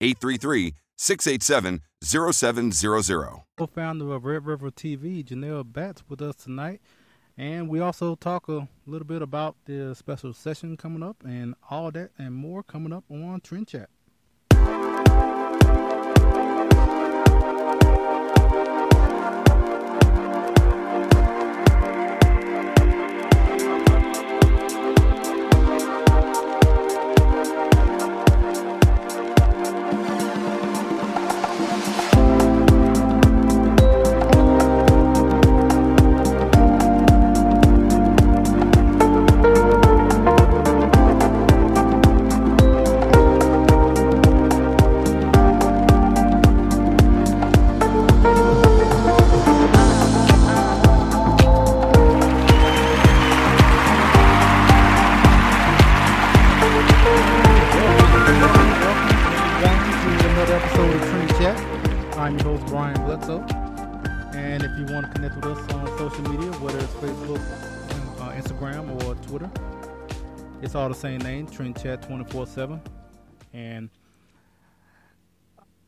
833 687 0700. 833 687 0700. Co-founder of Red River TV, Janelle Batts, with us tonight. And we also talk a little bit about the special session coming up and all that and more coming up on Trend Chat. Uh, Instagram, or Twitter, it's all the same name, Trend Chat 24 7. And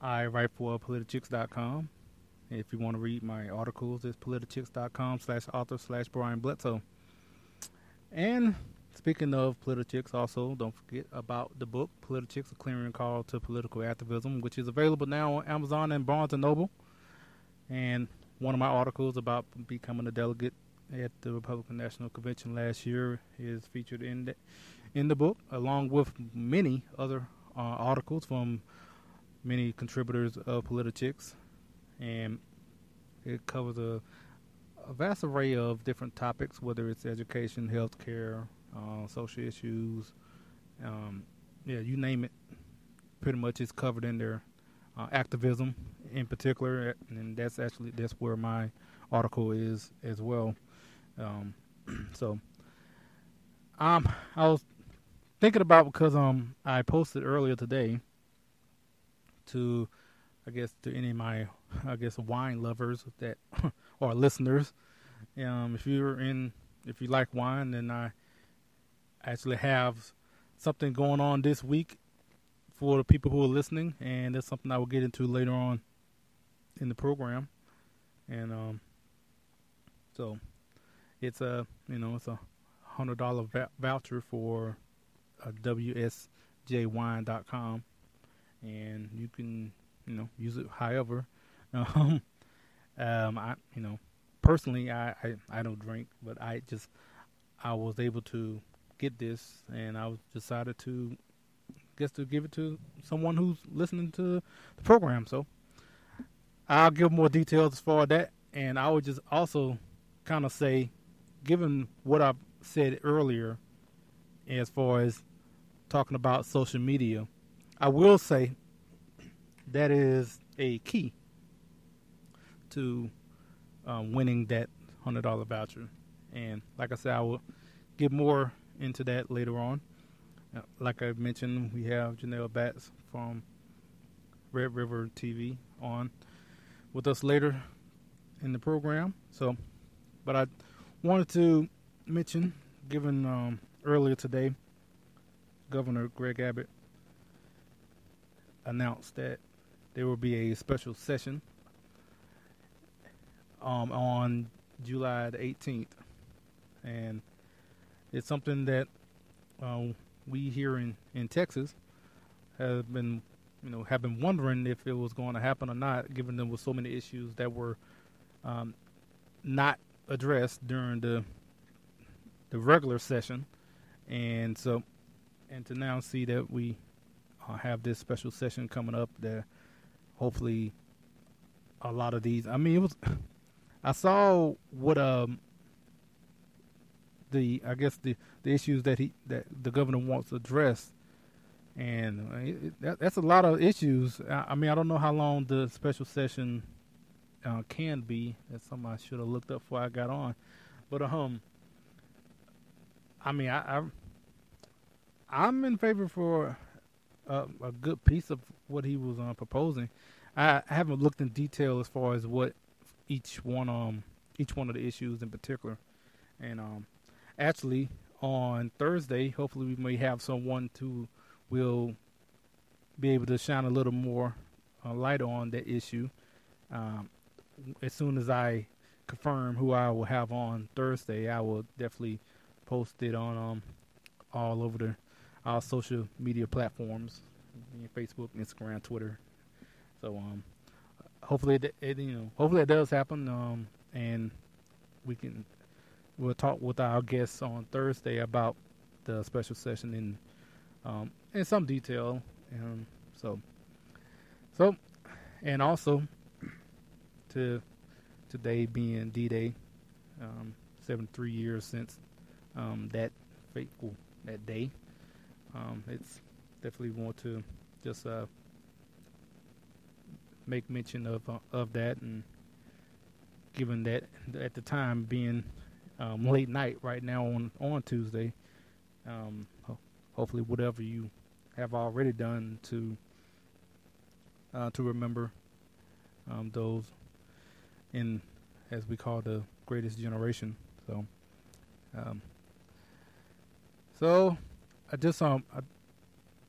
I write for politichicks.com. If you want to read my articles, it's politichicks.com slash author slash Brian Bledsoe. And speaking of Politichicks, also don't forget about the book Politichicks: A Clarion Call to Political Activism, which is available now on Amazon and Barnes and Noble. And one of my articles about becoming a delegate at the Republican National Convention last year is featured in the, in the book, along with many other uh, articles from many contributors of Politichicks, and it covers a a vast array of different topics, whether it's education, healthcare, uh, social issues, um, yeah, you name it. Pretty much it's covered in there. Uh, activism, in particular, and that's actually that's where my article is as well. Um, so, um, I was thinking about because um I posted earlier today to, I guess to any of my I guess wine lovers that or listeners. Um, if you're in, if you like wine, then I actually have something going on this week for the people who are listening, and that's something I will get into later on in the program. And um, so it's a you know it's a hundred dollar voucher for uh, WSJWine.com, and you can you know use it however. Um, um, I you know personally I, I I don't drink, but I just I was able to get this, and I decided to guess to give it to someone who's listening to the program. So I'll give more details as far that, and I would just also kind of say, given what I've said earlier, as far as talking about social media, I will say that is a key to um, winning that hundred dollar voucher. And like I said, I will get more into that later on. Uh, like I mentioned, we have Janelle Batts from Red River TV on with us later in the program. So, but I wanted to mention, given um, earlier today, Governor Greg Abbott announced that there will be a special session um, on July the 18th, and it's something that um, we here in, in Texas have been, you know, have been wondering if it was going to happen or not, given there were so many issues that were um, not addressed during the the regular session, and so and to now see that we uh, have this special session coming up that hopefully a lot of these. I mean, it was. I saw what um the I guess the the issues that he that the governor wants addressed, and it, that, that's a lot of issues. I, I, mean, I don't know how long the special session uh, can be. That's something I should have looked up before I got on, but um, I mean, I, I I'm in favor for a, a good piece of what he was uh, proposing. I, I haven't looked in detail as far as what each one um each one of the issues in particular, and um actually on Thursday, hopefully we may have someone to will be able to shine a little more uh, light on that issue. Um, as soon as I confirm who I will have on Thursday, I will definitely post it on um, all over the our social media platforms, Facebook, Instagram, Twitter. So um, hopefully it, it, you know hopefully it does happen um, and we can we'll talk with our guests on Thursday about the special session in um, in some detail. And so, so, and also to today being D-Day, um, 73 years since um, that fateful that day. Um, it's definitely want to just uh, make mention of uh, of that, and given that at the time being um, late night right now on on Tuesday. Um, ho- hopefully, whatever you have already done to uh, to remember um, those in as we call the greatest generation. So, um, so I just um I,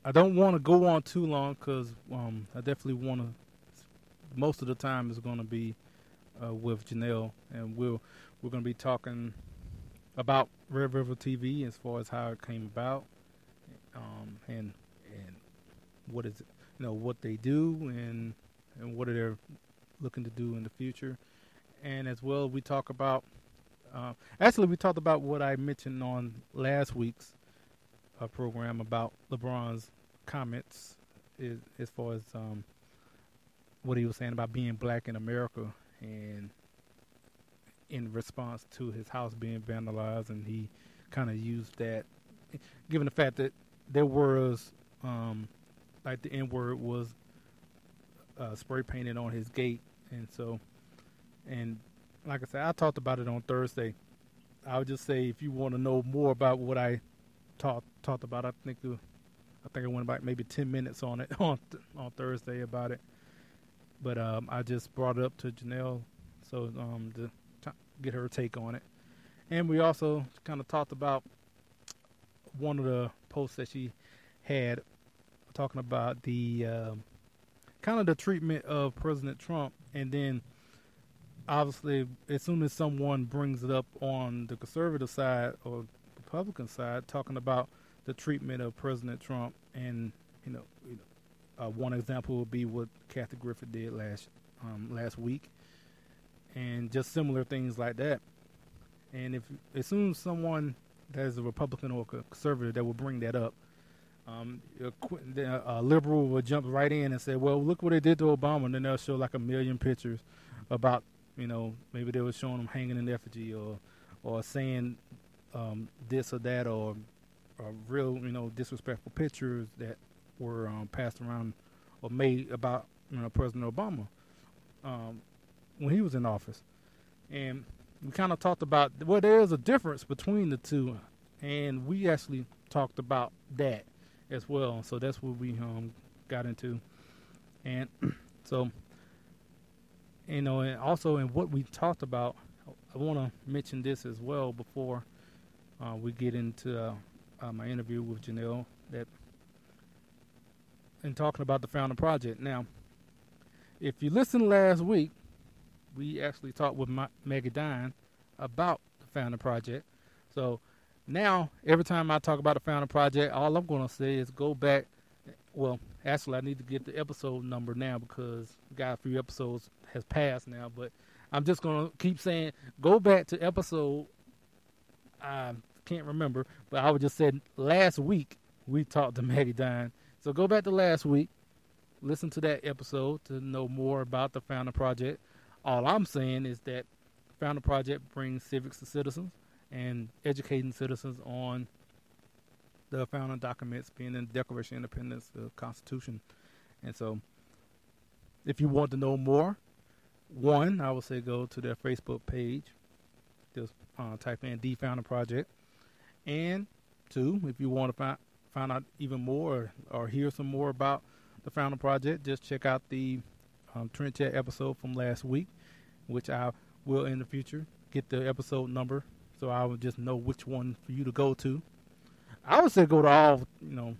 I don't want to go on too long because um I definitely want to. Most of the time is going to be uh, with Janelle, and we'll we're going to be talking about Red River TV as far as how it came about, um, and and what is you know what they do and and what are they looking to do in the future, and as well we talk about. Uh, actually, we talked about what I mentioned on last week's uh, program about LeBron's comments, is, as far as um, what he was saying about being black in America and in response to his house being vandalized, and he kind of used that, given the fact that there was, um, like the N word was uh, spray painted on his gate, and so, and like I said, I talked about it on Thursday. I would just say if you want to know more about what I talked talked about, I think I think I went about maybe ten minutes on it on on Thursday about it. But um, I just brought it up to Janelle, so um, to get her take on it. And we also kind of talked about one of the posts that she had talking about the uh, kind of the treatment of President Trump, and then obviously as soon as someone brings it up on the conservative side or Republican side, talking about the treatment of President Trump, and you know, you know uh, one example would be what Kathy Griffin did last um, last week, and just similar things like that. And if as soon as someone that is a Republican or a conservative that will bring that up, um, a liberal will jump right in and say, "Well, look what they did to Obama," and then they'll show like a million pictures about, you know, maybe they were showing him hanging in effigy or, or saying um, this or that, or, or real, you know, disrespectful pictures that were um, passed around or made about, you know, President Obama um, when he was in office, and we kind of talked about well, there is a difference between the two, and we actually talked about that as well. So that's what we um, got into, and so you know, and also in what we talked about, I want to mention this as well before uh, we get into uh, uh, my interview with Janelle. That in talking about the Founding Project. Now, if you listened last week, we actually talked with my, Maggie Dine about the Founding Project. So now, every time I talk about the Founding Project, all I'm going to say is go back. Well, actually, I need to get the episode number now because got a few episodes has passed now. But I'm just to keep saying go back to episode. I can't remember, but I would just say last week we talked to Maggie Dine. So go back to last week, listen to that episode to know more about the Founder Project. All I'm saying is that Founder Project brings civics to citizens and educating citizens on the founding documents, being in the Declaration of Independence, the Constitution. And so, if you want to know more, one, I would say go to their Facebook page. Just uh, type in the Founding Project. And two, if you want to find find out even more or, or hear some more about the Founding Project, just check out the um, Trend Chat episode from last week, which I will in the future get the episode number so I will just know which one for you to go to. I would say go to all, you know,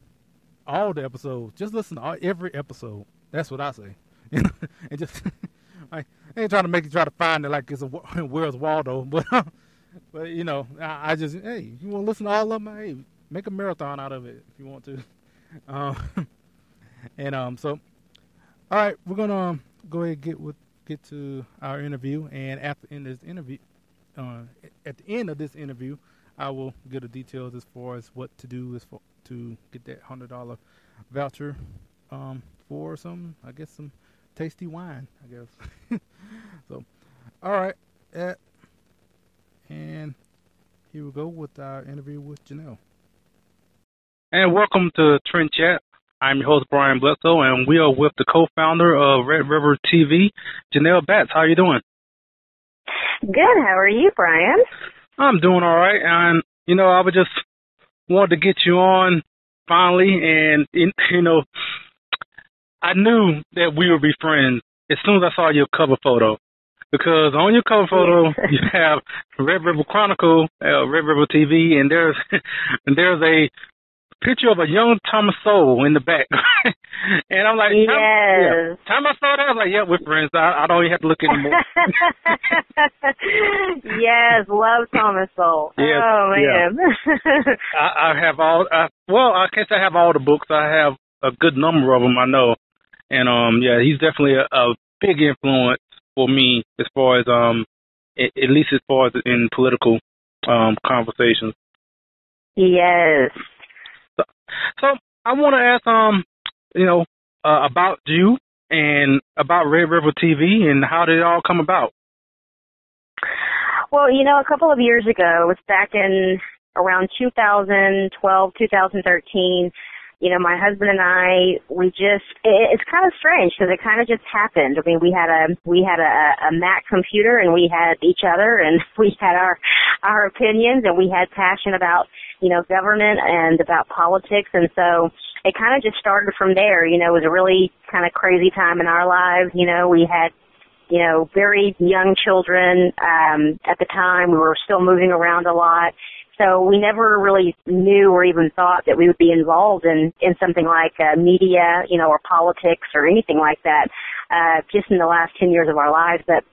all the episodes. Just listen to all, every episode. That's what I say. and just I ain't trying to make you try to find it like it's a Where's Waldo, but but you know, I, I just hey, you want to listen to all of them? Hey, make a marathon out of it if you want to. Um, and um, so all right, we're gonna um, go ahead and get with get to our interview, and after in this interview, uh, at the end of this interview, I will get the details as far as what to do as for, to get that hundred dollar voucher um, for some, I guess, some tasty wine. I guess. so, all right, uh, and here we go with our interview with Janelle. And welcome to Trend Chat. I'm your host Brian Bledsoe, and we are with the co-founder of Red River TV, Janelle Batts. How are you doing? Good. How are you, Brian? I'm doing all right, and you know, I would just wanted to get you on finally, and you know, I knew that we would be friends as soon as I saw your cover photo, because on your cover photo you have Red River Chronicle, uh, Red River TV, and there's and there's a picture of a young Thomas Sowell in the back. and I'm like, yes. Yeah. Thomas Sowell, I was like, yeah, we're friends. I, I don't even have to look anymore. yes, love Thomas Sowell. Yes, oh, man. Yeah. I, I have all, I, well, I say I have all the books. I have a good number of them, I know. And, um, yeah, he's definitely a, a big influence for me as far as, um, at, at least as far as in political, um, conversations. Yes, so I want to ask, um, you know, uh, about you and about Red River TV and how did it all come about? Well, you know, a couple of years ago, it was back in around 2012, 2013 you know, my husband and I, we just, it, it's kind of strange because it kind of just happened. I mean, we had a, we had a, a Mac computer and we had each other and we had our, our opinions and we had passion about, you know, government and about politics. And so it kind of just started from there. You know, it was a really kind of crazy time in our lives. You know, we had, you know, very young children, um, at the time. We were still moving around a lot so we never really knew or even thought that we would be involved in, in something like uh, media, you know, or politics or anything like that, uh, just in the last 10 years of our lives. But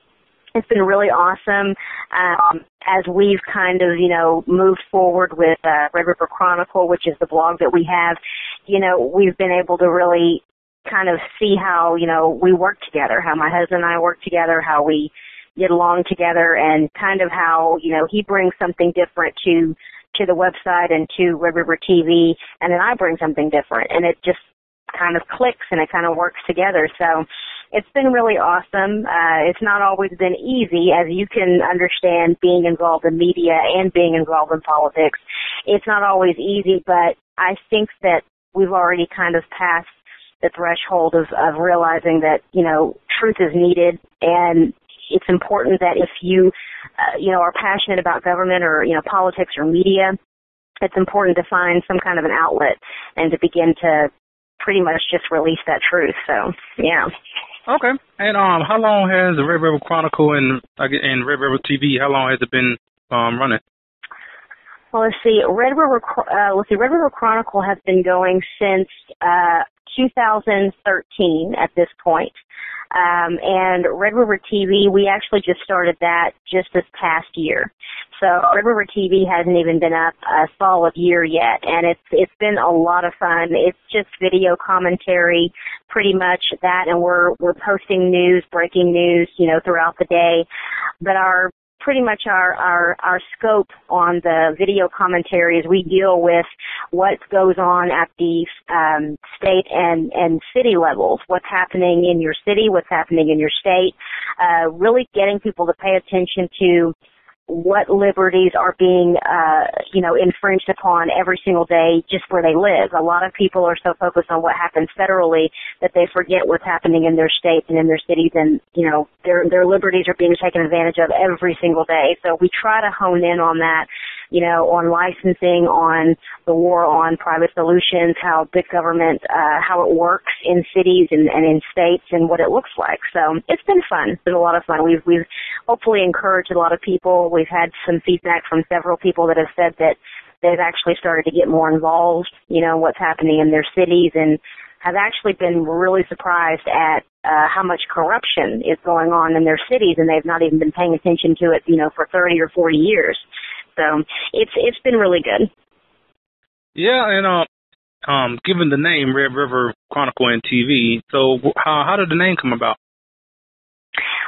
it's been really awesome um, as we've kind of, you know, moved forward with uh, Red River Chronicle, which is the blog that we have. You know, we've been able to really kind of see how, you know, we work together, how my husband and I work together, how we get along together and kind of how, you know, he brings something different to to the website and to Red River TV, and then I bring something different, and it just kind of clicks and it kind of works together. So it's been really awesome. Uh, it's not always been easy, as you can understand, being involved in media and being involved in politics. It's not always easy, but I think that we've already kind of passed the threshold of, of realizing that, you know, truth is needed and it's important that if you, uh, you know, are passionate about government or, you know, politics or media, it's important to find some kind of an outlet and to begin to pretty much just release that truth. So, yeah. Okay. And um, how long has the Red River Chronicle and and Red River TV? How long has it been um running? Well, let's see. Red River, uh, let's see. Red River Chronicle has been going since uh, 2013 at this point. Um, and Red River TV, we actually just started that just this past year. So Red River TV hasn't even been up a solid year yet, and it's it's been a lot of fun. It's just video commentary, pretty much that, and we're we're posting news, breaking news, you know, throughout the day. But our pretty much our, our, our scope on the video commentaries. We deal with what goes on at the um, state and, and city levels, what's happening in your city, what's happening in your state, uh, really getting people to pay attention to what liberties are being, uh, you know, infringed upon every single day just where they live. A lot of people are so focused on what happens federally that they forget what's happening in their states and in their cities and, you know, their, their liberties are being taken advantage of every single day. So we try to hone in on that you know, on licensing, on the war on private solutions, how big government, uh, how it works in cities and, and in states and what it looks like. So it's been fun. It's been a lot of fun. We've, we've hopefully encouraged a lot of people. We've had some feedback from several people that have said that they've actually started to get more involved, you know, what's happening in their cities and have actually been really surprised at uh, how much corruption is going on in their cities and they've not even been paying attention to it, you know, for 30 or 40 years. So it's it's been really good. Yeah, and uh, um, given the name Red River Chronicle and TV, so how how did the name come about?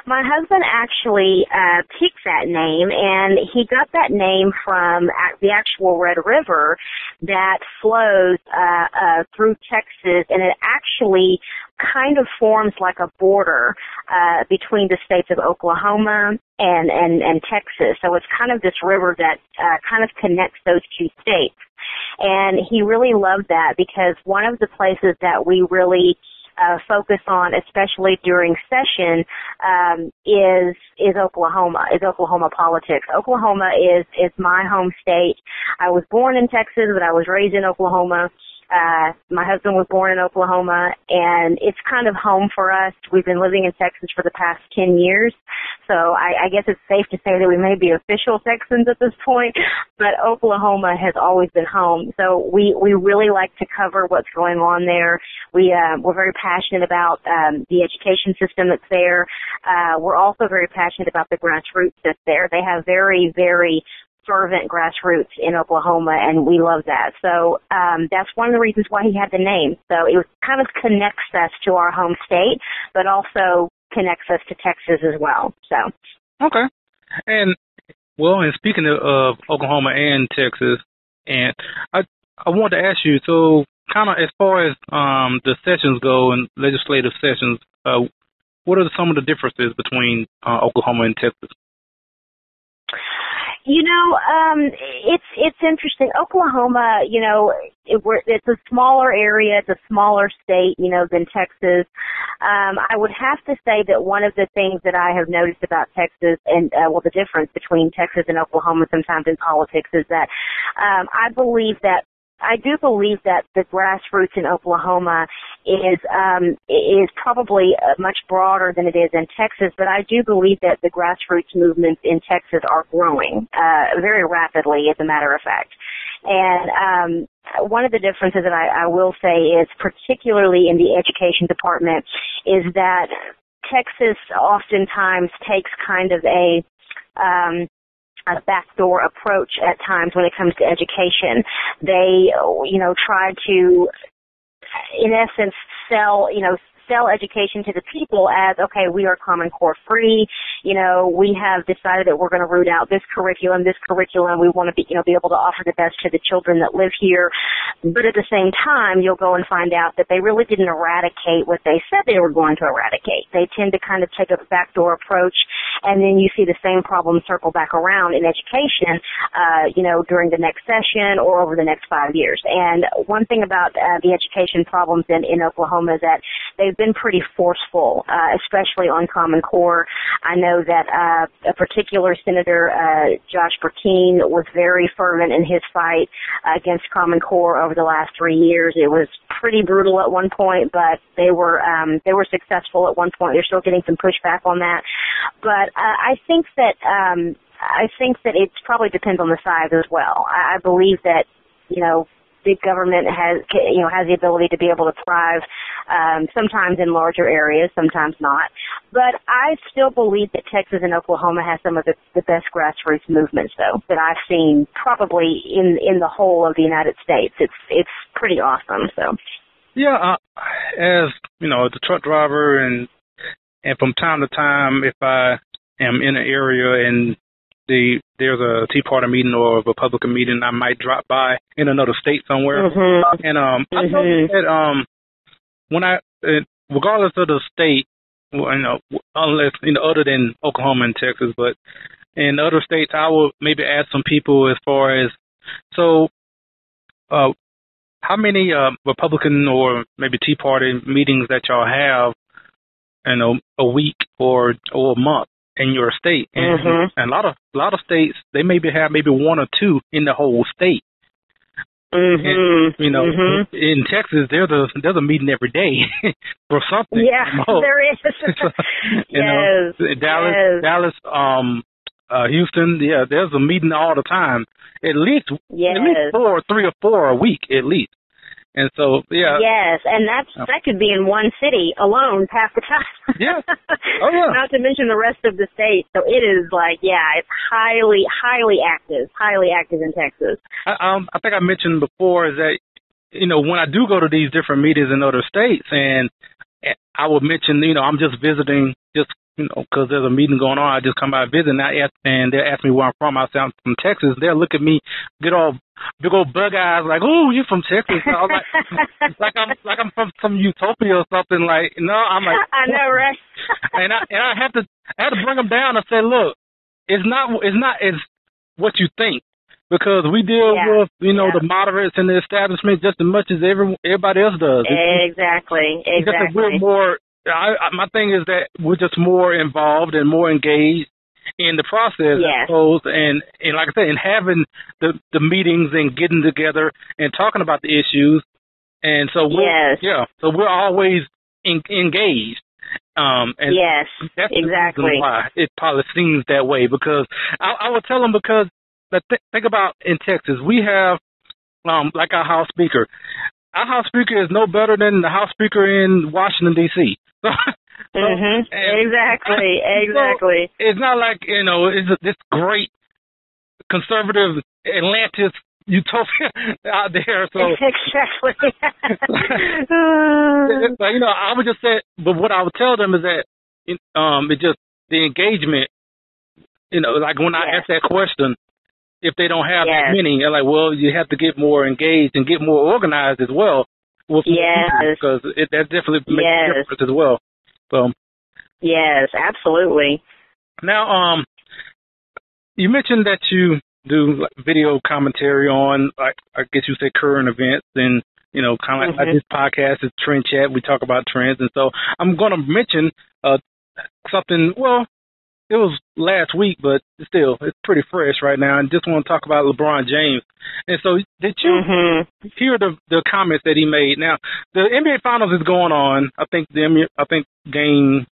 My husband actually uh, picked that name, and he got that name from the actual Red River that flows uh, uh, through Texas, and it actually kind of forms like a border uh, between the states of Oklahoma and, and, and Texas. So it's kind of this river that uh, kind of connects those two states. And he really loved that because one of the places that we really uh, focus on, especially during session, um, is is Oklahoma. Is Oklahoma politics? Oklahoma is is my home state. I was born in Texas, but I was raised in Oklahoma. Uh, my husband was born in Oklahoma and it's kind of home for us. We've been living in Texas for the past 10 years. So I, I guess it's safe to say that we may be official Texans at this point, but Oklahoma has always been home. So we, we really like to cover what's going on there. We, uh, we're very passionate about, um, the education system that's there. Uh, we're also very passionate about the grassroots that's there. They have very, very fervent grassroots in Oklahoma, and we love that. So um, that's one of the reasons why he had the name. So it kind of connects us to our home state, but also connects us to Texas as well. So okay, and well, and speaking of, Oklahoma and Texas, and I I wanted to ask you, so kind of as far as um, the sessions go and legislative sessions, uh, what are some of the differences between uh, Oklahoma and Texas? You know, um, it's it's interesting. Oklahoma, you know, it, we're, it's a smaller area, it's a smaller state, you know, than Texas. Um, I would have to say that one of the things that I have noticed about Texas, and uh, well, the difference between Texas and Oklahoma sometimes in politics is that um, I believe that I do believe that the grassroots in Oklahoma is um, is probably uh, much broader than it is in Texas, but I do believe that the grassroots movements in Texas are growing uh, very rapidly, as a matter of fact. And um, one of the differences that I, I will say is, particularly in the education department, is that Texas oftentimes takes kind of a um, a backdoor approach at times when it comes to education. They, you know, try to, in essence, sell, you know, sell education to the people as, okay, we are Common Core free. You know, we have decided that we're going to root out this curriculum, this curriculum. We want to be, you know, be able to offer the best to the children that live here. But at the same time, you'll go and find out that they really didn't eradicate what they said they were going to eradicate. They tend to kind of take a backdoor approach and then you see the same problem circle back around in education, uh, you know, during the next session or over the next five years. And one thing about uh, the education problems in, in Oklahoma is that they've been pretty forceful, uh, especially on Common Core. I know that uh, a particular senator, uh, Josh Brecheen, was very fervent in his fight against Common Core over the last three years. It was pretty brutal at one point, but they were um, they were successful at one point. They're still getting some pushback on that, but I think that um, I think that it probably depends on the size as well. I, I believe that you know big government has you know has the ability to be able to thrive um, sometimes in larger areas, sometimes not. But I still believe that Texas and Oklahoma has some of the, the best grassroots movements, though, that I've seen probably in in the whole of the United States. It's it's pretty awesome. So. Yeah, uh, as you know, the truck driver and and from time to time, if I am in an area and the there's a Tea Party meeting or a Republican meeting, I might drop by in another state somewhere. Mm-hmm. And um, mm-hmm. noticed that um, when I, uh, regardless of the state, well, you know, unless you know, other than Oklahoma and Texas, but in other states, I will maybe ask some people as far as so, uh, how many uh, Republican or maybe Tea Party meetings that y'all have, you know, a week or or a month in your state, and, mm-hmm. a lot of a lot of states they maybe have maybe one or two in the whole state. Mm-hmm. And, you know, mm-hmm. in Texas, there's a there's a meeting every day for something. Yeah, there is. you yes. know, Dallas, yes. Dallas, um, uh, Houston. Yeah, there's a meeting all the time. At least, yes. at least four, three or four a week, at least. And so, yeah. Yes, and that's that could be in one city alone half the time. Yeah. Oh yeah. Not to mention the rest of the state. So it is like, yeah, it's highly, highly active, highly active in Texas. I, um, I think I mentioned before is that you know when I do go to these different meetings in other states, and I would mention, you know, I'm just visiting, just you know, because there's a meeting going on. I just come by and visit, and I ask, and they ask me where I'm from. I say I'm from Texas. They'll look at me, get all big old bug eyes, like, "Oh, you're from Texas?" I was like, like I'm like I'm from some utopia or something. Like, no, I'm like, I know, right? and I and I have to I have to bring them down and say, look, it's not it's not it's what you think because we deal Yeah. with you know Yeah. the moderates and the establishment just as much as every everybody else does. Exactly, just that we're exactly. more. I, I, my thing is that we're just more involved and more engaged in the process, Yes. I suppose. And and like I said, in having the the meetings and getting together and talking about the issues. And so we're, Yes. yeah, so we're always in, engaged. Um, and Yes, that's exactly. why it probably seems that way because I, I would tell them because th- think about in Texas we have um like our House Speaker. Our House Speaker is no better than the House Speaker in Washington D.C. So, so Mhm. and- Exactly, so exactly. it's not like you know it's a, this great conservative Atlantis utopia out there. So exactly. but, you know, I would just say, but what I would tell them is that, um, it just the engagement. You know, like when I Yes. ask that question, if they don't have that Yes. many, they're like, well, you have to get more engaged and get more organized as well. With Yes. because it, that definitely makes Yes. a difference as well. So yes, absolutely. now, um, you mentioned that you do like, video commentary on, like, I guess you say current events and you know, kind of like, like this podcast is Trend Chat. We talk about trends, and so I'm going to mention uh something. Well, it was last week, but still, it's pretty fresh right now. And just want to talk about LeBron James. And so, did you Mhm. hear the the comments that he made? Now, the NBA Finals is going on. I think the I think game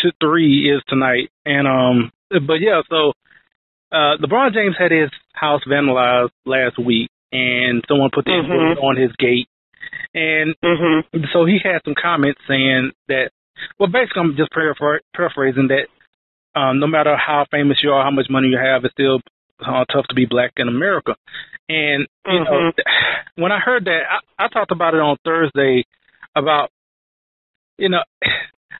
two three is tonight, and um, but yeah, so uh, LeBron James had his house vandalized last week, and someone put the Mhm. on his gate, and Mhm. so he had some comments saying that, well, basically, I'm just paraphr- paraphrasing that um, no matter how famous you are, how much money you have, it's still uh, tough to be black in America. And you know, when I heard that, I, I talked about it on Thursday about you know,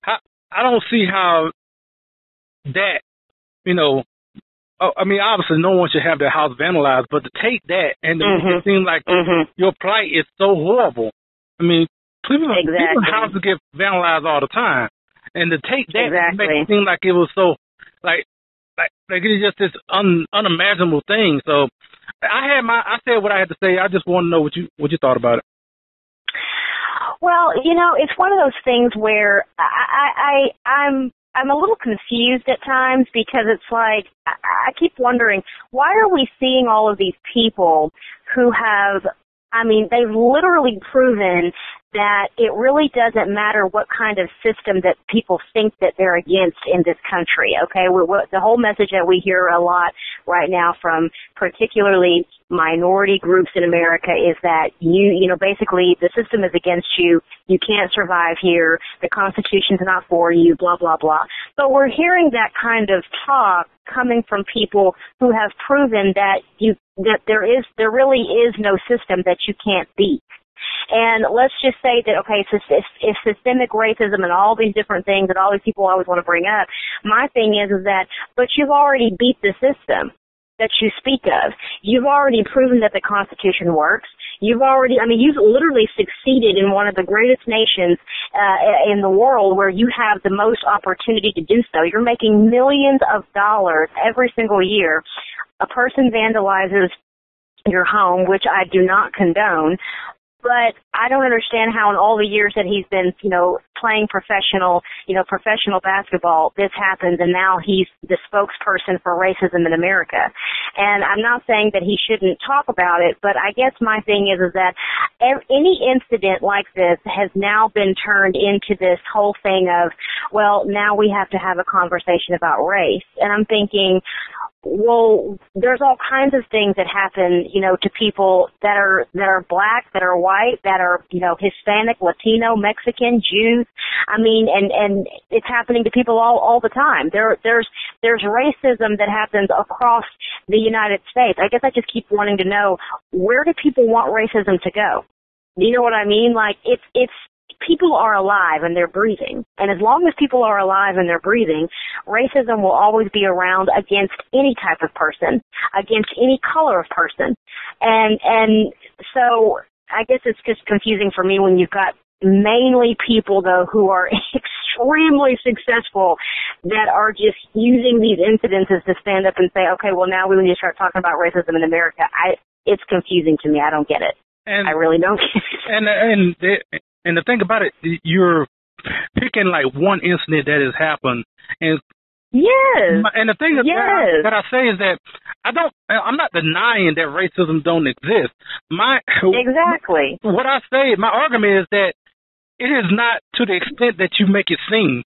I, I don't see how that, you know, oh, I mean, obviously no one should have their house vandalized, but to take that and Mhm. it seem like Mhm. your plight is so horrible. I mean, people, Exactly. people's houses get vandalized all the time, and to take that and make it seem like it was so, like, like, like it's just this un, unimaginable thing. So, I had my, I said what I had to say. I just want to know what you, what you thought about it. Well, you know, it's one of those things where I, I, I I'm I'm a little confused at times because it's like I, I keep wondering why are we seeing all of these people who have I mean, they've literally proven that it really doesn't matter what kind of system that people think that they're against in this country. Okay, we, we, the whole message that we hear a lot right now from particularly minority groups in America is that you, you know, basically the system is against you. You can't survive here. The Constitution's not for you. Blah blah blah. But we're hearing that kind of talk coming from people who have proven that you that there is there really is no system that you can't beat. And let's just say that okay, so if, if systemic racism and all these different things that all these people always want to bring up, my thing is is that but you've already beat the system that you speak of. You've already proven that the Constitution works. You've already, I mean, you've literally succeeded in one of the greatest nations uh, in the world where you have the most opportunity to do so. You're making millions of dollars every single year. A person vandalizes your home, which I do not condone, but I don't understand how in all the years that he's been, you know, playing professional, you know, professional basketball, this happens and now he's the spokesperson for racism in America. And I'm not saying that he shouldn't talk about it, but I guess my thing is, is that any incident like this has now been turned into this whole thing of, well, now we have to have a conversation about race. And I'm thinking, well, there's all kinds of things that happen, you know, to people that are that are black, that are white, that are, you know, Hispanic, Latino, Mexican, Jews. I mean, and and it's happening to people all all the time. There there's there's racism that happens across the United States. I guess I just keep wanting to know where do people want racism to go? You know what I mean? Like it's it's people are alive and they're breathing. And as long as people are alive and they're breathing, racism will always be around against any type of person, against any color of person. And, and so I guess it's just confusing for me when you've got mainly people though who are extremely successful that are just using these incidences to stand up and say, okay, well now we need to start talking about racism in America. I, it's confusing to me. I don't get it. And I really don't get it. and and the, and the thing about it, you're picking like one incident that has happened, and Yes. and the thing that, Yes. that I say is that I don't, I'm not denying that racism don't exist. My Exactly. what I say, my argument is that it is not to the extent that you make it seem.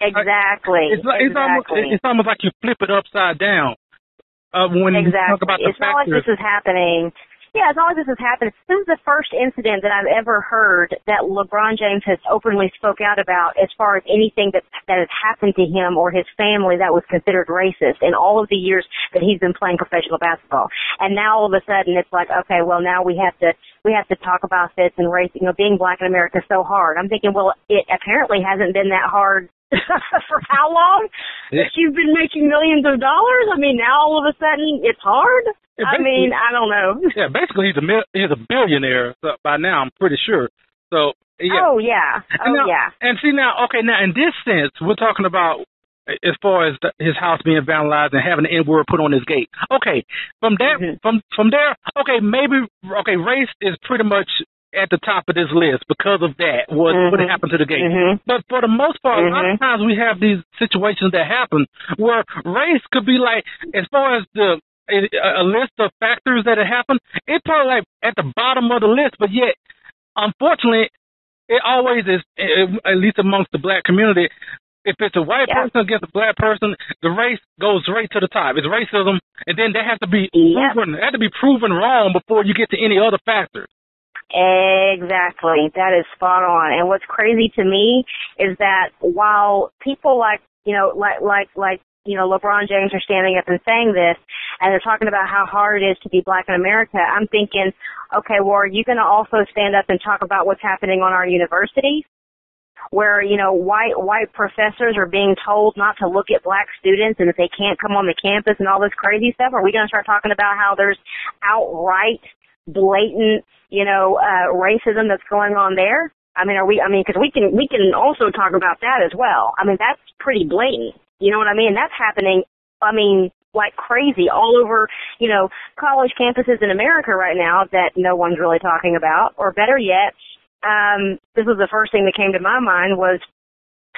Exactly. It's like, it's almost exactly. it's almost like you flip it upside down. Uh, when you talk exactly. about the it's not like this is happening. Yeah, as not like this has happened, This is the first incident that I've ever heard that LeBron James has openly spoke out about as far as anything that that has happened to him or his family that was considered racist in all of the years that he's been playing professional basketball. And now all of a sudden it's like, okay, well now we have to we have to talk about this and race. You know, being black in America is so hard. I'm thinking, well, it apparently hasn't been that hard for how long? Yeah. You've been making millions of dollars? I mean, now all of a sudden it's hard? Yeah, I mean, I don't know. yeah, basically he's a mil- he's a billionaire so, by now. I'm pretty sure. So yeah. Oh yeah. Oh And now- yeah. And see now, okay, now in this sense, we're talking about as far as the, his house being vandalized and having the N word put on his gate. Okay, from that, Mhm. from from there, okay, maybe okay, race is pretty much at the top of this list because of that. What what Mhm. happened to the gate? Mhm. But for the most part, a lot of Mhm. times we have these situations that happen where race could be like, as far as the a, a list of factors that have happened, it's probably like at the bottom of the list. But yet, unfortunately, it always is, at least amongst the black community. If it's a white Yeah. person against a black person, the race goes right to the top. It's racism, and then that has to be Yep. proven. That has to be proven wrong before you get to any other factors. Exactly. That is spot on. And what's crazy to me is that while people like, you know, like, like, like, you know, LeBron James are standing up and saying this, and they're talking about how hard it is to be black in America, I'm thinking, okay, well, are you going to also stand up and talk about what's happening on our universities? where you know white white professors are being told not to look at black students and that they can't come on the campus and all this crazy stuff? Are we going to start talking about how there's outright blatant you know uh, racism that's going on there? I mean, are we? I mean, because we can we can also talk about that as well. I mean, that's pretty blatant. You know what I mean? That's happening. I mean, like crazy all over, you know, college campuses in America right now that no one's really talking about. Or better yet, um, this was the first thing that came to my mind was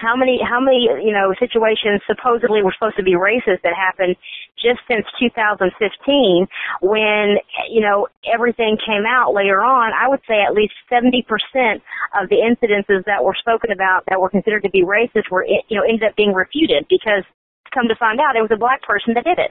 how many how many you know situations supposedly were supposed to be racist that happened just since 2015 when you know everything came out later on. I would say at least 70% of the incidences that were spoken about that were considered to be racist were you know ended up being refuted because come to find out it was a black person that did it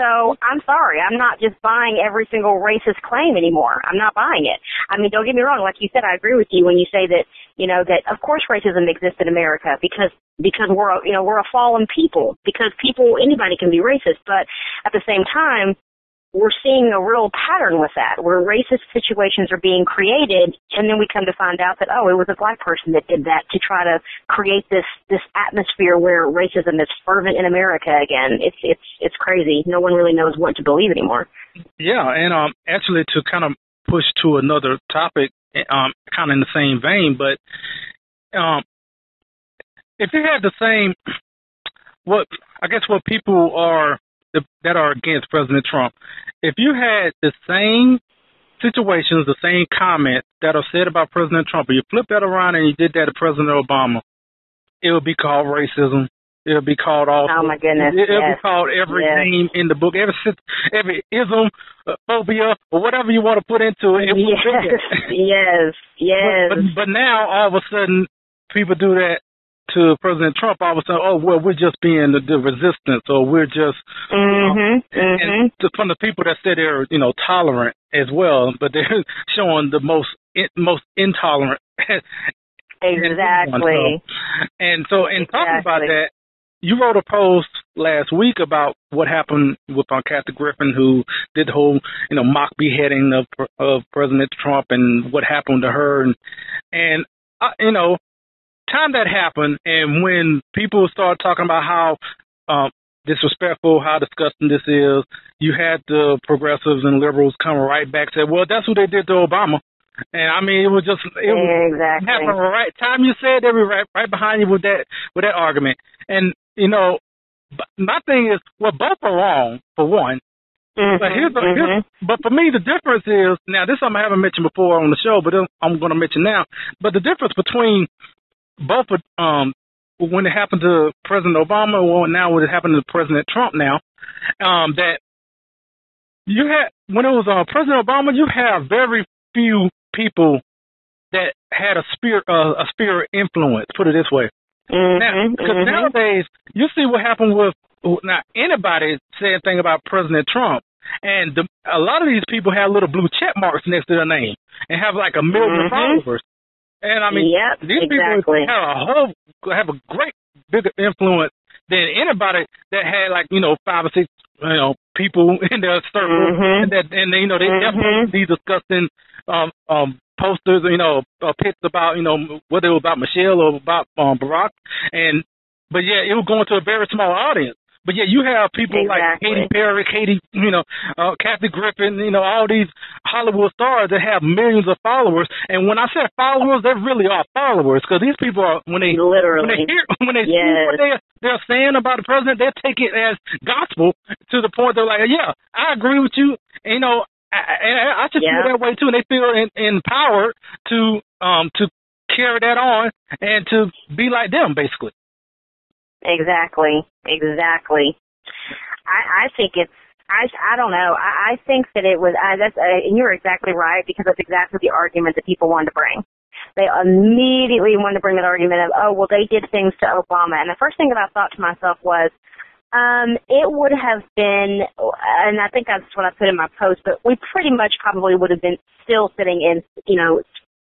so I'm sorry, I'm not just buying every single racist claim anymore. I'm not buying it. I mean, don't get me wrong. Like you said, I agree with you when you say that, you know, that of course racism exists in America because because we're a, you know we're a fallen people because people anybody can be racist, but at the same time, we're seeing a real pattern with that, where racist situations are being created, and then we come to find out that oh, it was a black person that did that to try to create this this atmosphere where racism is fervent in America again. It's it's it's crazy. No one really knows what to believe anymore. Yeah, and um, actually to kind of push to another topic, um, kind of in the same vein, but um, if you had the same, what I guess what people are that are against President Trump. If you had the same situations, the same comments that are said about President Trump, and you flip that around and you did that to President Obama, it would be called racism. It would be called all. Oh my goodness! It would yes. be called every yes. name in the book, every every ism, uh, phobia, or whatever you want to put into it. it yes, yes, yes. But, but, but now all of a sudden, people do that to President Trump, all of a sudden, oh well, we're just being the, the resistance, or we're just, mm-hmm, know, mm-hmm. and to, from the people that say they're, you know, tolerant as well, but they're showing the most most intolerant. exactly. And so, in exactly. talking about that, you wrote a post last week about what happened with uh, Kathy Griffin, who did the whole, you know, mock beheading of of President Trump and what happened to her, and and uh, you know, time that happened and when people start talking about how um, disrespectful, how disgusting this is, you had the progressives and liberals come right back and say, well, that's what they did to Obama. And I mean, it was just it was exactly. happened right time you said they were right right behind you with that with that argument. And you know, my thing is, well, both are wrong for one. Mm-hmm, But here's, the, mm-hmm. here's but for me the difference is now this something I haven't mentioned before on the show, but I'm going to mention now. But the difference between both um when it happened to President Obama, or now when it happened to President Trump now, um, that you had when it was uh, President Obama, you have very few people that had a spirit uh, a spirit influence. Put it this way. Mm-hmm, Now, because mm-hmm. nowadays you see what happened with now anybody say anything about President Trump, and the, a lot of these people have little blue check marks next to their name and have like a 1000000 Mhm. followers. And I mean, Yep, these exactly. people have a whole have a great bigger influence than anybody that had like you know five or six you know people in their circle, Mhm. and that and you know they Mhm. definitely be discussing um um posters you know uh, pics about you know whether it was about Michelle or about um Barack, and but yeah, it was going to a very small audience. But yeah, you have people like Exactly. Katy Perry, Katie, you know, uh, Kathy Griffin, you know, all these Hollywood stars that have millions of followers. And when I say followers, they really are followers because these people are when they literally when they hear when they see what they they're saying about the president, they take it as gospel to the point they're like, yeah, I agree with you. And, you know, I, I, I should Yeah. feel that way too, and they feel in, empowered to um to carry that on and to be like them, basically. Exactly. Exactly. I I think it's I I don't know. I, I think that it was I that's uh, and you're exactly right because that's exactly the argument that people wanted to bring. They immediately wanted to bring that argument of oh well they did things to Obama and the first thing that I thought to myself was um, it would have been, and I think that's what I put in my post, but we pretty much probably would have been still sitting in, you know,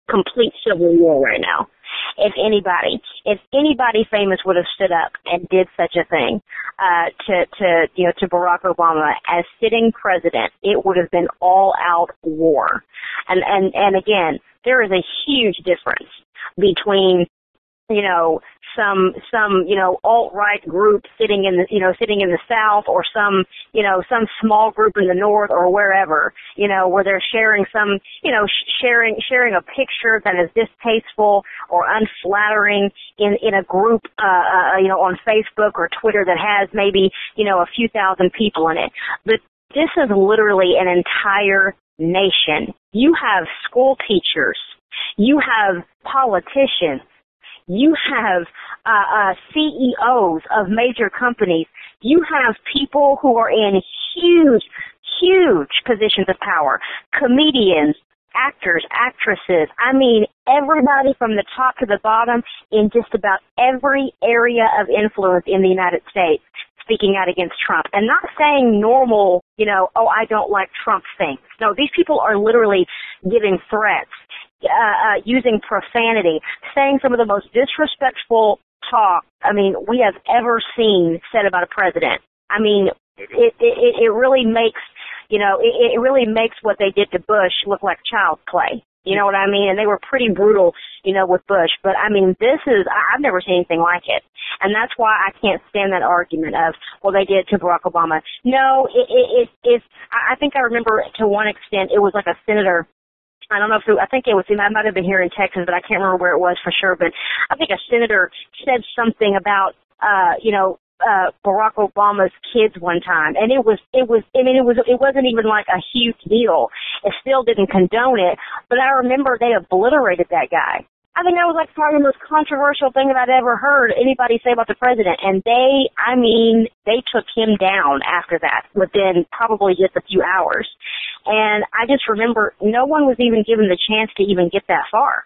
complete civil war right now. If anybody, if anybody famous would have stood up and did such a thing, uh, to, to, you know, to Barack Obama as sitting president, it would have been all out war. And, and, and again, there is a huge difference between you know, some some you know alt right group sitting in the you know sitting in the south or some you know some small group in the north or wherever you know where they're sharing some you know sh- sharing sharing a picture that is distasteful or unflattering in in a group uh, uh you know on Facebook or Twitter that has maybe you know a few thousand people in it. But this is literally an entire nation. You have school teachers. You have politicians you have uh, uh, CEOs of major companies. You have people who are in huge, huge positions of power. Comedians, actors, actresses. I mean, everybody from the top to the bottom in just about every area of influence in the United States speaking out against Trump and not saying normal, you know, oh, I don't like Trump things. No, these people are literally giving threats uh, uh, using profanity, saying some of the most disrespectful talk, I mean, we have ever seen said about a president. I mean, it, it, it really makes, you know, it, it really makes what they did to Bush look like child's play. You know what I mean? And they were pretty brutal, you know, with Bush. But I mean, this is, I've never seen anything like it. And that's why I can't stand that argument of, well, they did to Barack Obama. No, it, it, it, it's, I think I remember to one extent, it was like a senator I don't know if it, I think it was I might have been here in Texas, but I can't remember where it was for sure. But I think a senator said something about uh, you know uh Barack Obama's kids one time and it was it was I mean it was it wasn't even like a huge deal. It still didn't condone it, but I remember they obliterated that guy. I think that was like probably the most controversial thing that I'd ever heard anybody say about the president. And they, I mean, they took him down after that within probably just a few hours. And I just remember no one was even given the chance to even get that far.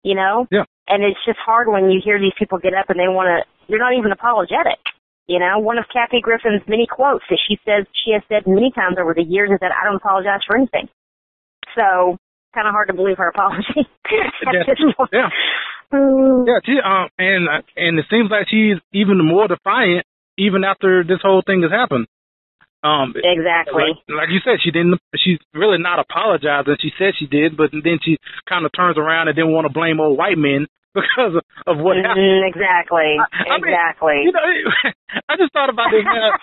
You know? Yeah. And it's just hard when you hear these people get up and they want to, they're not even apologetic. You know, one of Kathy Griffin's many quotes that she says, she has said many times over the years is that I don't apologize for anything. So, kind of hard to believe her apology. yeah. Yeah, she, um, and and it seems like she's even more defiant even after this whole thing has happened. Um, exactly. Like, like, you said, she didn't. She's really not apologizing. She said she did, but then she kind of turns around and didn't want to blame old white men because of, of what mm-hmm, happened. Exactly. I, I exactly. Mean, you know, I just thought about this. Uh,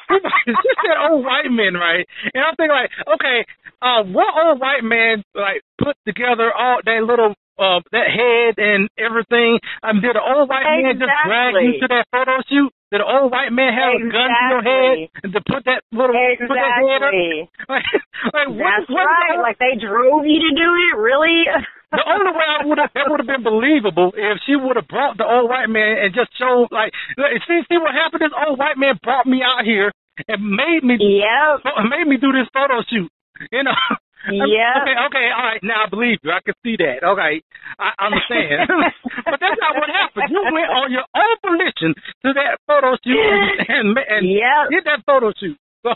she said old white men, right? And I'm thinking like, okay, uh, what old white man like put together all that little uh that head and everything? I mean, did an old white exactly. man just drag you to that photo shoot? Did an old white man have exactly. a gun to your head and to put that little exactly. put that head up? Like, like That's what, right. What, like they drove you to do it, really? the only way I would have that would have been believable if she would have brought the old white man and just showed like see see what happened. This old white man brought me out here and made me yeah made me do this photo shoot. You know. Um, yeah. Okay, okay, all right. Now I believe you. I can see that. Okay, I understand. but that's not what happened. You went on your own volition to that photo shoot and and, and yep. did that photo shoot.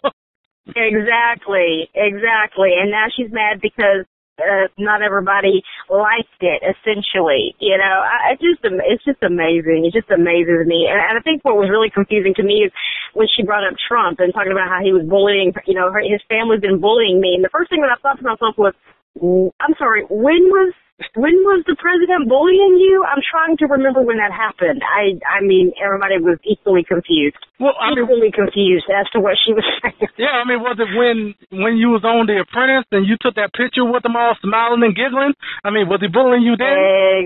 Exactly, exactly. And now she's mad because uh, not everybody liked it. Essentially, you know, I, it's just it's just amazing. It just amazes me. And, and I think what was really confusing to me is when she brought up Trump and talking about how he was bullying. You know, her, his family's been bullying me. And the first thing that I thought to myself was, I'm sorry, when was when was the president bullying you? I'm trying to remember when that happened. I I mean, everybody was equally confused. Well, I mean, equally confused as to what she was saying. Yeah, I mean, was it when when you was on The Apprentice and you took that picture with them all smiling and giggling? I mean, was he bullying you then?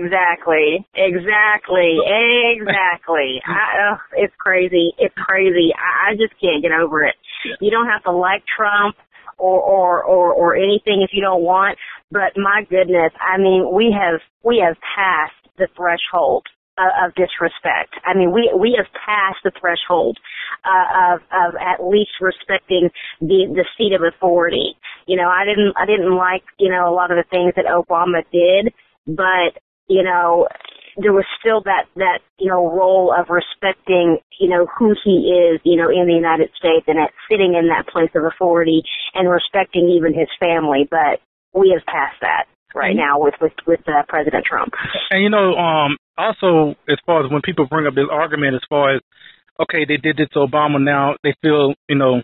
Exactly, exactly, exactly. I, uh, it's crazy. It's crazy. I, I just can't get over it. You don't have to like Trump or, or, or, or anything if you don't want. But my goodness, I mean, we have, we have passed the threshold of, of disrespect. I mean, we, we have passed the threshold, uh, of, of at least respecting the, the seat of authority. You know, I didn't, I didn't like, you know, a lot of the things that Obama did, but, you know, there was still that that you know role of respecting you know who he is you know in the United States and at sitting in that place of authority and respecting even his family. But we have passed that right now with with with uh, President Trump. And you know, um, also as far as when people bring up this argument, as far as okay, they did this to Obama, now they feel you know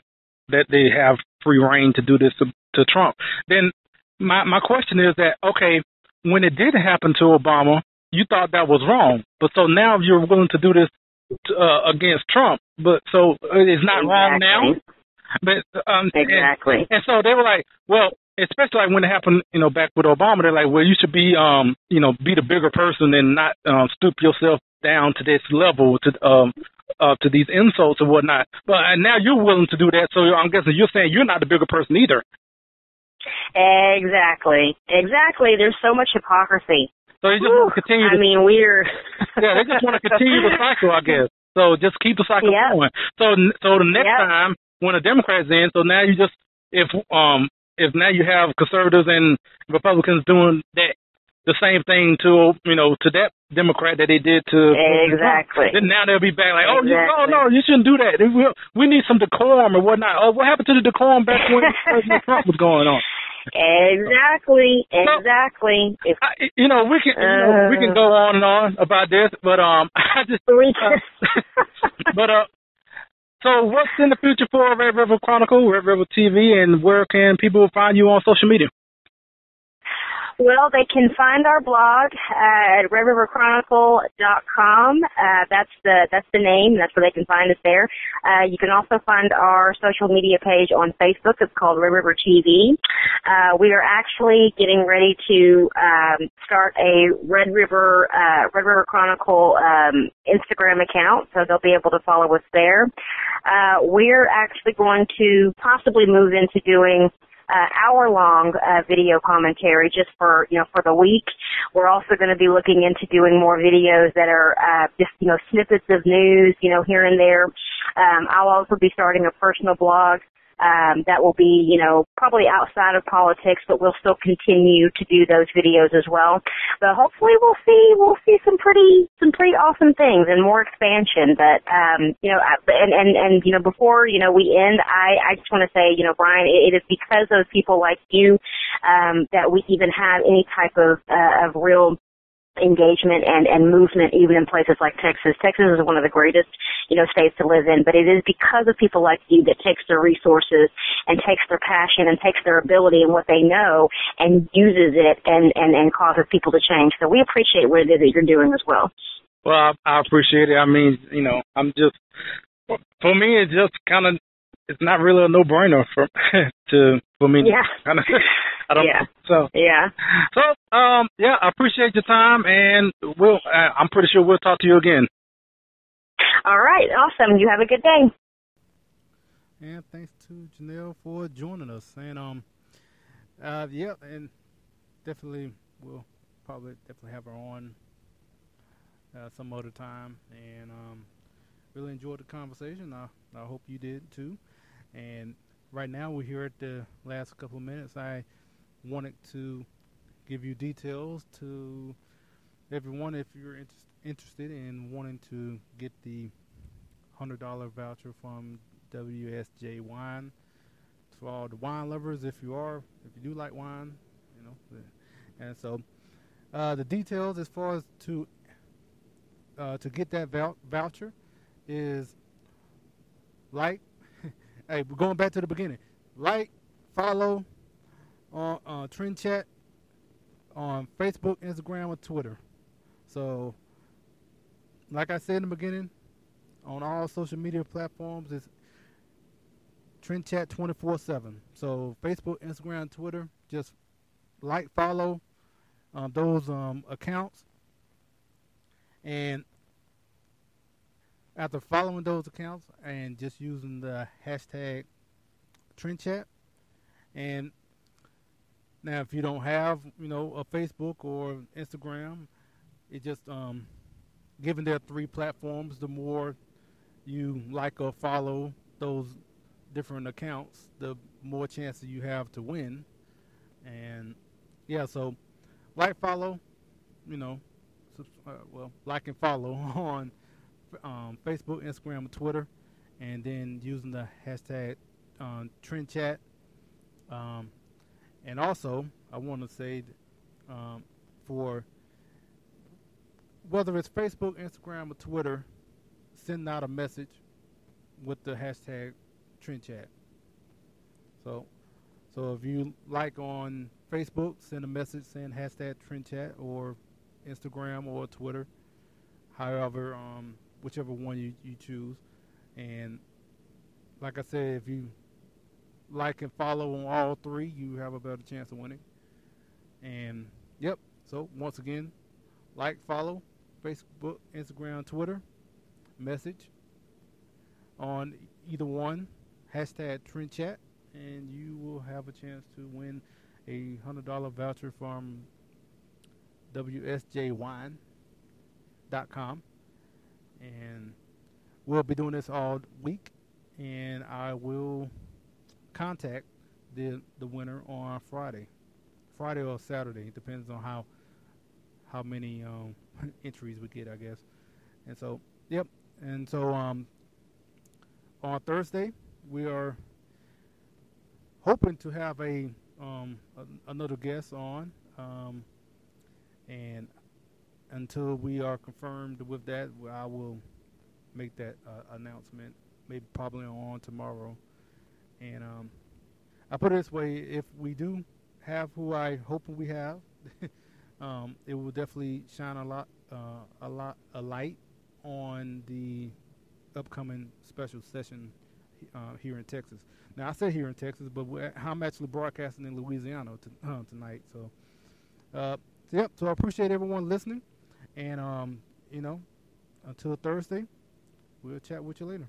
that they have free rein to do this to, to Trump. Then my my question is that okay, when it did happen to Obama, you thought that was wrong, but so now you're willing to do this uh, against Trump. But so it's not exactly. wrong now. But um, exactly. And, and so they were like, well, especially like when it happened, you know, back with Obama, they're like, well, you should be, um, you know, be the bigger person and not um, stoop yourself down to this level to um uh, to these insults and whatnot. But and now you're willing to do that, so I'm guessing you're saying you're not the bigger person either. Exactly. Exactly. There's so much hypocrisy. So they just want to continue. I mean, we're. yeah, they just want to continue the cycle, I guess. So just keep the cycle Yep. going. So so the next Yep. time when a Democrat's in, so now you just if um if now you have conservatives and Republicans doing that the same thing to you know to that Democrat that they did to Exactly. Then now they'll be back like, oh, you, no, no, you shouldn't do that. We, we need some decorum or whatnot. Oh, what happened to the decorum back when President Trump was going on? Exactly. Exactly. I, you know, we can you know, we can go on and on about this, but um, I just we uh, but uh, so what's in the future for Red River Chronicle, Red River TV, and where can people find you on social media? Well, they can find our blog at redriverchronicle.com. Uh, that's the that's the name. That's where they can find us there. Uh, you can also find our social media page on Facebook. It's called Red River TV. Uh, we are actually getting ready to um, start a Red River uh, Red River Chronicle um, Instagram account, so they'll be able to follow us there. Uh, we're actually going to possibly move into doing uh, hour long uh, video commentary just for you know for the week. We're also going to be looking into doing more videos that are uh, just you know snippets of news you know here and there. Um, I'll also be starting a personal blog um, that will be you know probably outside of politics, but we'll still continue to do those videos as well. But hopefully we'll see we'll see some pretty some pretty awesome things and more expansion. But um, you know and and and you know before you know we end, I I just want to say you know Brian, it, it is because of people like you um, that we even have any type of uh, of real engagement and, and movement even in places like Texas. Texas is one of the greatest, you know, states to live in, but it is because of people like you that takes their resources and takes their passion and takes their ability and what they know and uses it and, and, and causes people to change. So we appreciate what it is that you're doing as well. Well, I, I appreciate it. I mean, you know, I'm just for me, it's just kind of it's not really a no brainer for to for me. Yeah. Kind of, I don't. Yeah. So Yeah. so um yeah, I appreciate your time, and we'll. Uh, I'm pretty sure we'll talk to you again. All right. Awesome. You have a good day. And thanks to Janelle for joining us. And um, uh, yeah, and definitely we'll probably definitely have her on uh, some other time. And um, really enjoyed the conversation. I I hope you did too. And right now we're here at the last couple of minutes. I wanted to give you details to everyone if you're inter- interested in wanting to get the hundred dollar voucher from WSJ Wine for all the wine lovers. If you are, if you do like wine, you know, and so uh, the details as far as to uh, to get that vou- voucher is like, hey, we're going back to the beginning. Like, follow on uh, Trend Chat on Facebook, Instagram, or Twitter. So, like I said in the beginning, on all social media platforms, it's Trend Chat 24 7. So, Facebook, Instagram, Twitter, just like, follow um, those um, accounts. And after following those accounts and just using the hashtag Trend Chat, and now if you don't have, you know, a Facebook or Instagram, it just um, given there are three platforms, the more you like or follow those different accounts, the more chances you have to win. And yeah, so like, follow, you know, uh, well, like and follow on um, Facebook, Instagram, Twitter, and then using the hashtag um, Trend Chat. Um, and also, I want to say um, for whether it's Facebook, Instagram, or Twitter, send out a message with the hashtag Trend Chat. So, so if you like on Facebook, send a message saying hashtag Trend Chat, or Instagram or Twitter. However, um, whichever one you, you choose. And like I said, if you like and follow on all three, you have a better chance of winning. And yep, so once again, like, follow, Facebook, Instagram, Twitter, message on either one, hashtag Trend Chat, and you will have a chance to win a hundred dollar voucher from WSJWine.com. And we'll be doing this all week, and I will contact the the winner on Friday, Friday or Saturday, depends on how how many um, entries we get, I guess. And so, yep. And so, um, on Thursday, we are hoping to have a, um, a another guest on. Um, and until we are confirmed with that, I will make that uh, announcement. Maybe probably on tomorrow. And um, I put it this way: if we do have who I hope we have. um, it will definitely shine a lot, uh, a lot, a light on the upcoming special session uh, here in Texas. Now I said here in Texas, but I'm actually broadcasting in Louisiana uh, tonight. So, uh, yep. So I appreciate everyone listening, and um, you know, until Thursday, we'll chat with you later.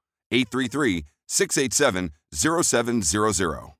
833 687 0700.